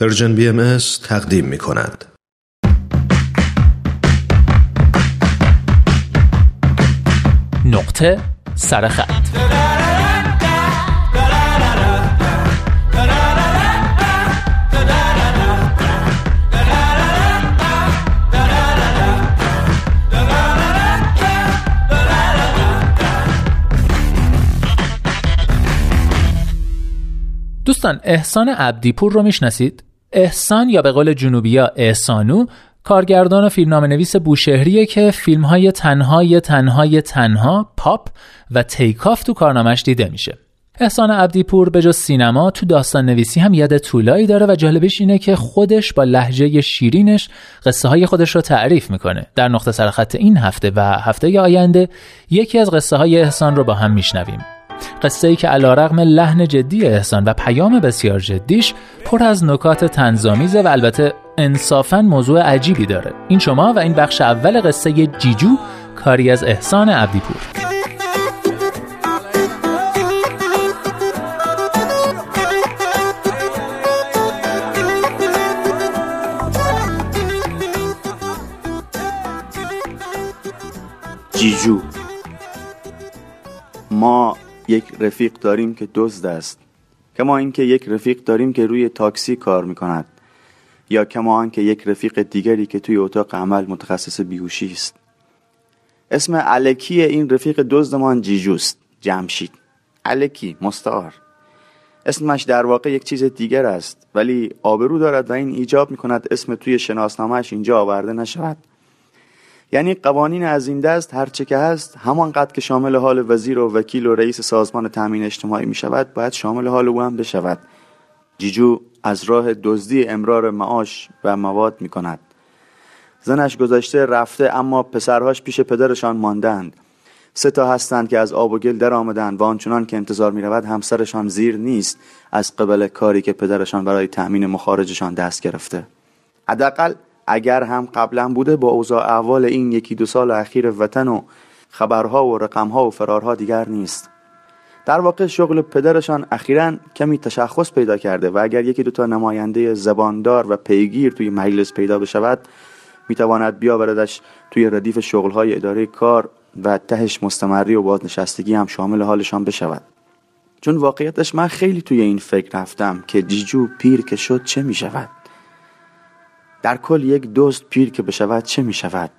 پرژن بی ام تقدیم می کند. نقطه سرخط دوستان احسان عبدیپور رو می‌شناسید؟ احسان یا به قول جنوبیا احسانو کارگردان و فیلمنامه نویس بوشهریه که فیلم های تنهای تنهای تنها پاپ و تیکاف تو کارنامش دیده میشه. احسان عبدیپور به جز سینما تو داستان نویسی هم یاد طولایی داره و جالبش اینه که خودش با لحجه شیرینش قصه های خودش رو تعریف می‌کنه. در نقطه سرخط این هفته و هفته آینده یکی از قصه های احسان رو با هم میشنویم. قصه ای که علا رغم لحن جدی احسان و پیام بسیار جدیش پر از نکات تنظامیزه و البته انصافا موضوع عجیبی داره. این شما و این بخش اول قصه جیجو کاری از احسان عبدیپور جیجو ما یک رفیق داریم که دزد است. کما اینکه یک رفیق داریم که روی تاکسی کار می‌کند. یا کما اینکه یک رفیق دیگری که توی اتاق عمل متخصص بیهوشی است. اسم علکی این رفیق دزدمان جیجوست جمشید. علکی مستعار. اسمش در واقع یک چیز دیگر است ولی آبرو دارد و این ایجاب می کند اسم توی شناسنامهش اینجا آورده نشود. یعنی قوانین از این دست هرچه که هست همانقدر که شامل حال وزیر و وکیل و رئیس سازمان تامین اجتماعی می شود باید شامل حال او هم بشود. جیجو از راه دزدی امرار معاش و مواد می کند زنش گذشته رفته اما پسرهاش پیش پدرشان ماندند. سه تا هستند که از آب و گل در آمدند و آنچنان که انتظار می رود همسرشان زیر نیست از قبل کاری که پدرشان برای تأمین مخارجشان دست گرفته. حداقل اگر هم قبلا بوده با اوضاع احوال این یکی دو سال اخیر وطن و خبرها و رقمها و فرارها دیگر نیست. در واقع شغل پدرشان اخیرا کمی تشخص پیدا کرده و اگر یکی دوتا نماینده زباندار و پیگیر توی مجلس پیدا بشود می‌تواند بیاوردش توی ردیف شغلهای اداره کار و تهش مستمری و بازنشستگی هم شامل حالشان بشود. چون واقعیتش من خیلی توی این فکر رفتم که جیجو پیر که شد چه می شود در کل یک دوست پیر که بشود چه می شود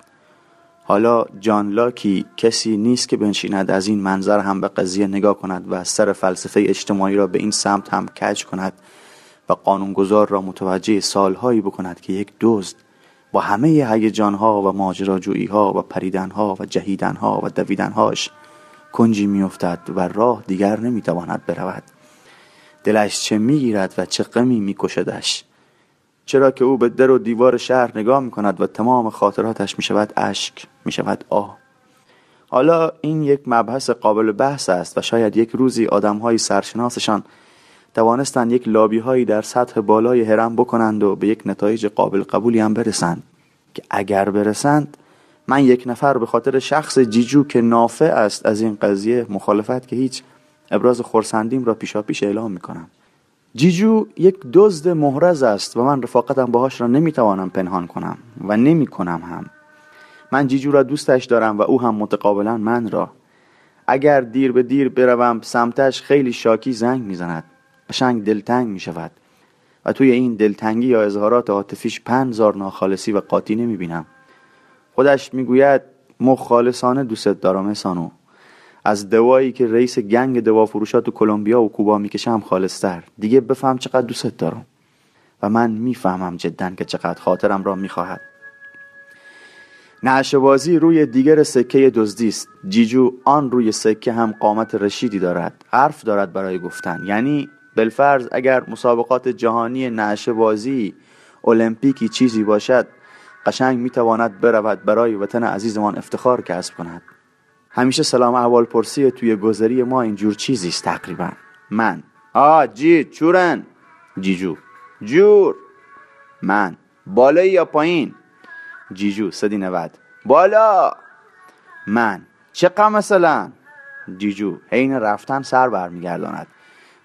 حالا جان لاکی کسی نیست که بنشیند از این منظر هم به قضیه نگاه کند و سر فلسفه اجتماعی را به این سمت هم کج کند و قانونگذار را متوجه سالهایی بکند که یک دزد با همه هیجانها و ماجراجوییها و پریدنها و جهیدنها و دویدنهاش کنجی میافتد و راه دیگر نمی‌تواند برود. دلش چه می‌گیرد و چه غمی میکشدش؟ چرا که او به در و دیوار شهر نگاه می کند و تمام خاطراتش می شود اشک می شود آه. حالا این یک مبحث قابل بحث است و شاید یک روزی های سرشناسشان توانستند یک لابی هایی در سطح بالای هرم بکنند و به یک نتایج قابل قبولی هم برسند که اگر برسند من یک نفر به خاطر شخص جیجو که نافع است از این قضیه مخالفت که هیچ ابراز خورسندیم را پیشا پیش اعلام می کنم جیجو یک دزد محرز است و من رفاقتم باهاش را نمی‌توانم پنهان کنم و نمی کنم هم. من جیجو را دوستش دارم و او هم متقابلا من را. اگر دیر به دیر بروم سمتش خیلی شاکی زنگ می‌زند. قشنگ دلتنگ می شود و توی این دلتنگی یا اظهارات عاطفیش پنزار ناخالصی و قاطی نمی بینم خودش می‌گوید مخالصانه دوست دارم سانو. از دوایی که رئیس گنگ دوا فروشات تو کلمبیا و کوبا می‌کشم خالصتر. دیگه بفهم چقدر دوست دارم. و من می‌فهمم جدا که چقدر خاطرم را می‌خواهد. نعشبازی روی دیگر سکه دزدی است. جیجو آن روی سکه هم قامت رشیدی دارد. حرف دارد برای گفتن. یعنی بالفرض اگر مسابقات جهانی نعشبازی المپیکی چیزی باشد قشنگ می‌تواند برود برای وطن عزیزمان افتخار کسب کند. همیشه سلام احوال پرسی توی گذری ما اینجور چیزیست تقریبا. من. آ جی چورن. جیجو. جور. من. بالا یا پایین؟ جیجو سدی نود. بالا. من. چه مثلا؟ جیجو حین رفتن سر برمیگرداند.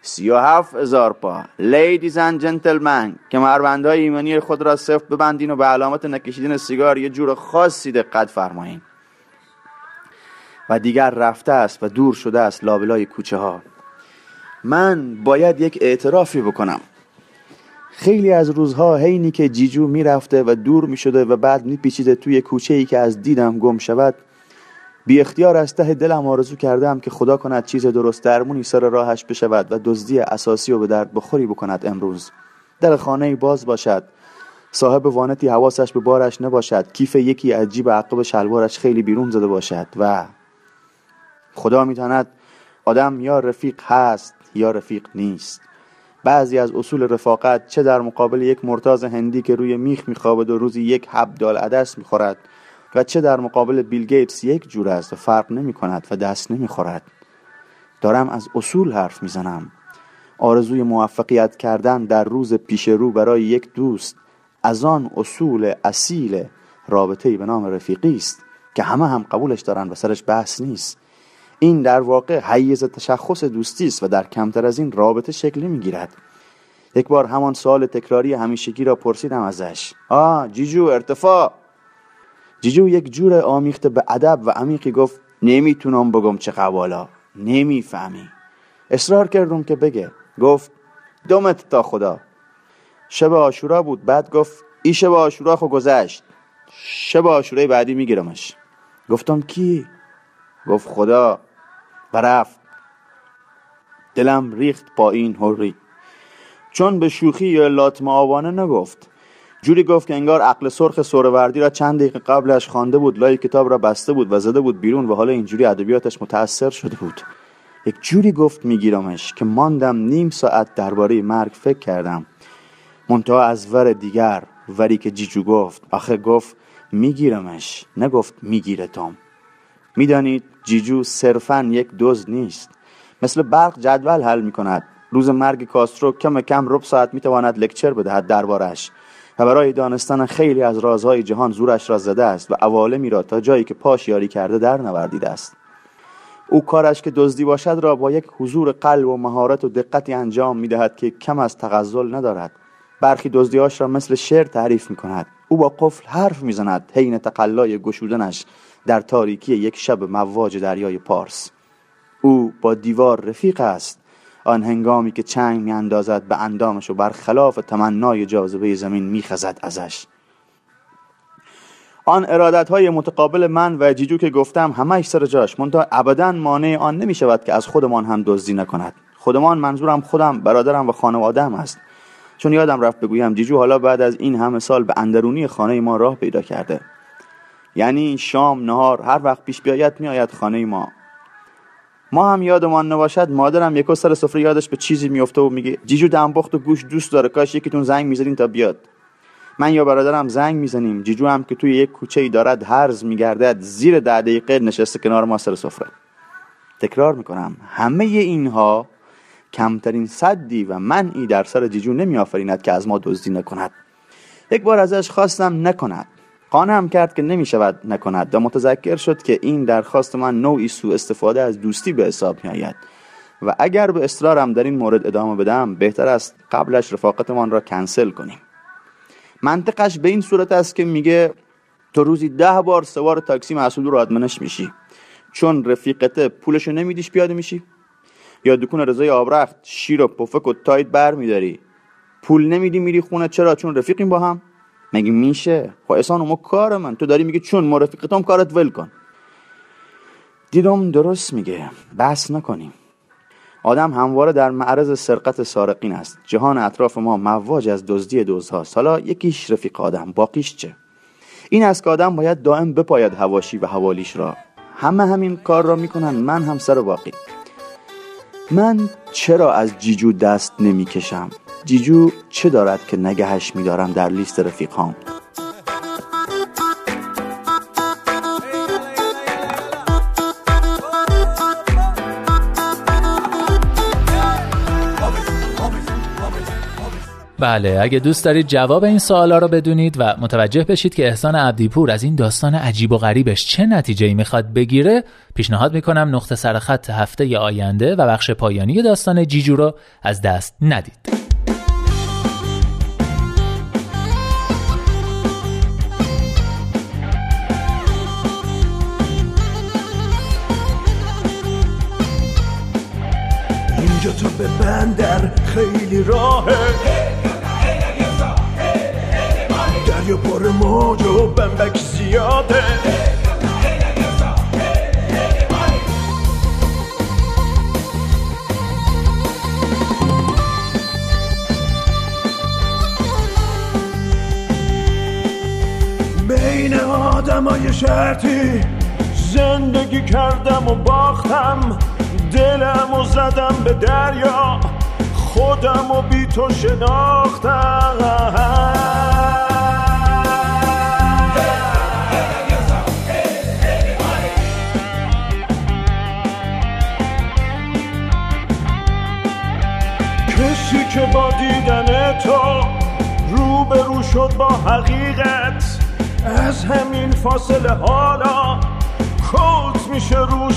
سی و هفت هزار پا. ladies and gentlemen کمربندهای ایمنی خود را سفت ببندین و به علامت نکشیدن سیگار یه جور خاصی دقت فرمایین. و دیگر رفته است و دور شده است لابلای کوچه ها. من باید یک اعترافی بکنم. خیلی از روزها حینی که جیجو می‌رفته و دور می شده و بعد میپیچیده توی کوچه ای که از دیدم گم شود بی اختیار از ته دلم آرزو کردم که خدا کند چیز درست درمونی سر راهش بشود و دزدی اساسی و به درد بخوری بکند امروز. در خانه باز باشد. صاحب وانتی حواسش به بارش نباشد. کیف یکی از جیب عقب شلوارش خیلی بیرون زده باشد و خدا میتاند آدم یا رفیق هست یا رفیق نیست. بعضی از اصول رفاقت چه در مقابل یک مرتاز هندی که روی میخ میخوابد و روزی یک حب دال عدس می‌خورد و چه در مقابل بیل گیتس یک جور است و فرق نمی کند و دست نمی خورد دارم از اصول حرف می‌زنم. آرزوی موفقیت کردن در روز پیش رو برای یک دوست از آن اصول اصیل رابطه به نام رفیقی است که همه هم قبولش دارن و سرش بحث نیست. این در واقع حیز تشخص دوستی است و در کمتر از این رابطه شکل می‌گیرد. یک بار همان سوال تکراری همیشگی را پرسیدم ازش. آه جیجو ارتفاع. جیجو یک جور آمیخته به ادب و عمیقی گفت نمی‌تونم بگم چه قوالا. نمی‌فهمی. اصرار کردم که بگه. گفت دومت تا خدا. شب آشورا بود. بعد گفت ای شب آشورا خو گذشت. شب آشورای بعدی میگیرمش. گفتم کی؟ گفت خدا. و رفت. دلم ریخت با این هوری چون به شوخی یا لاتم آوانه نگفت. جوری گفت که انگار عقل سرخ سوروردی را چند دقیقه قبلش خوانده بود لای کتاب را بسته بود و زده بود بیرون و حالا اینجوری ادبیاتش متاثر شده بود. یک جوری گفت میگیرمش که ماندم نیم ساعت درباره مرگ فکر کردم. منتها از ور دیگر وری که جیجو گفت. آخه گفت میگیرمش نگفت میگیرتم. می‌دانید جیجو صرفا یک دوز نیست. مثل برق جدول حل می کند روز مرگ کاسترو کم کم رب ساعت می تواند لکچر بدهد دربارش و برای دانستن خیلی از رازهای جهان زورش را زده است و عوالمی را تا جایی که پاش یاری کرده در نوردیده است. او کارش که دزدی باشد را با یک حضور قلب و مهارت و دقتی انجام می دهد که کم از تغزل ندارد. برخی دزدیاش را مثل شعر تعریف می کند او با قفل حرف می‌زند حین تقلای گشودنش. در تاریکی یک شب مواج دریای پارس. او با دیوار رفیق است. آن هنگامی که چنگ می اندازد به اندامش و برخلاف تمنای جاذبه زمین می خزد ازش. آن ارادت های متقابل من و جیجو که گفتم همش سر جاش منتها ابدا مانع آن نمی شود که از خودمان هم دزدی نکند. خودمان منظورم خودم برادرم و خانوادم است. چون یادم رفت بگویم جیجو حالا بعد از این همه سال به اندرونی خانه ما راه پیدا کرده. یعنی شام نهار هر وقت پیش بیاید میآید خانه ما. ما هم یادمان نباشد مادرم یکو سر سفره یادش به چیزی میفته و میگه جیجو دنبخت و گوش دوست داره کاش یکیتون زنگ می‌زدین تا بیاد. من یا برادرم زنگ می‌زنیم جیجو هم که توی یک کوچه ای دارد هرز میگردد زیر ده دقیقه نشسته کنار ما سر سفره. تکرار می‌کنم همه اینها کمترین صدی و منعی در سر جیجو نمیآفریند که از ما دزدی نکند. یک بار ازش خواستم نکند. قانم کرد که نمی شود نکند و متذکر شد که این درخواست من نوعی سوء استفاده از دوستی به حساب می آید و اگر به اصرارم در این مورد ادامه بدم بهتر است قبلش رفاقتمان را کنسل کنیم. منطقش به این صورت است که میگه تو روزی ده بار سوار تاکسی مسئول رو آدمنش میشی. چون رفیقته پولشو نمیدیش پیاده میشی. یا دکون رضای آبرخت شیر و پفک و تایت بر میداری پول نمیدی میری خونه. چرا؟ چون رفیقیم با هم. مگه میشه؟ خب احسان ما کار من. تو داری میگه چون مرفقتم کارت ول کن. دیدم درست میگه. بحث نکنیم. آدم همواره در معرض سرقت سارقین است. جهان اطراف ما مواج از دزدی دزدهاست حالا یکیش رفیق آدم باقیش چه؟ این است که آدم باید دائم بپاید هواشی و حوالیش را. همه همین کار را می‌کنن. من هم سر باقی. من چرا از جیجو دست نمی‌کشم؟ جیجو چه دارد که نگهش میدارم در لیست رفیقهام بله اگه دوست دارید جواب این سوالا رو بدونید و متوجه بشید که احسان عبدیپور از این داستان عجیب و غریبش چه نتیجه ای می‌خواد بگیره پیشنهاد می‌کنم نقطه سرخط هفته آینده و بخش پایانی داستان جیجو رو از دست ندید. اینجا تو به بندر خیلی راهه. دریا پر موج و بمبک زیاده. بین آدمای شرطی زندگی کردم و باختم. دلم و زدم به دریا خودم و بی تو شناختم. کسی که با دیدن تو روبرو شد با حقیقت از همین فاصله حالا کلت میشه رو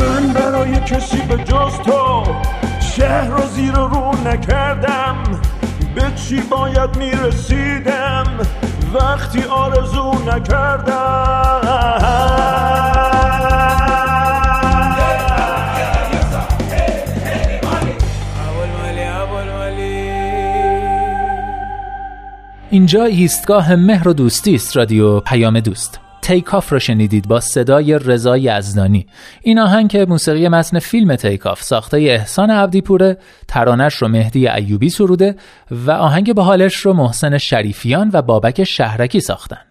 من برای کسی به جز تو شهر رو زیر رو نکردم. به چی باید می‌رسیدم؟ وقتی آرزو اینجا ایستگاه مهر و دوستی است رادیو پیام دوست. تیکاف رو شنیدید با صدای رضا یزدانی این آهنگ که موسیقی متن فیلم تیکاف ساخته احسان عبدیپوره ترانش رو مهدی ایوبی سروده و آهنگ به حالش رو محسن شریفیان و بابک شهرکی ساختن.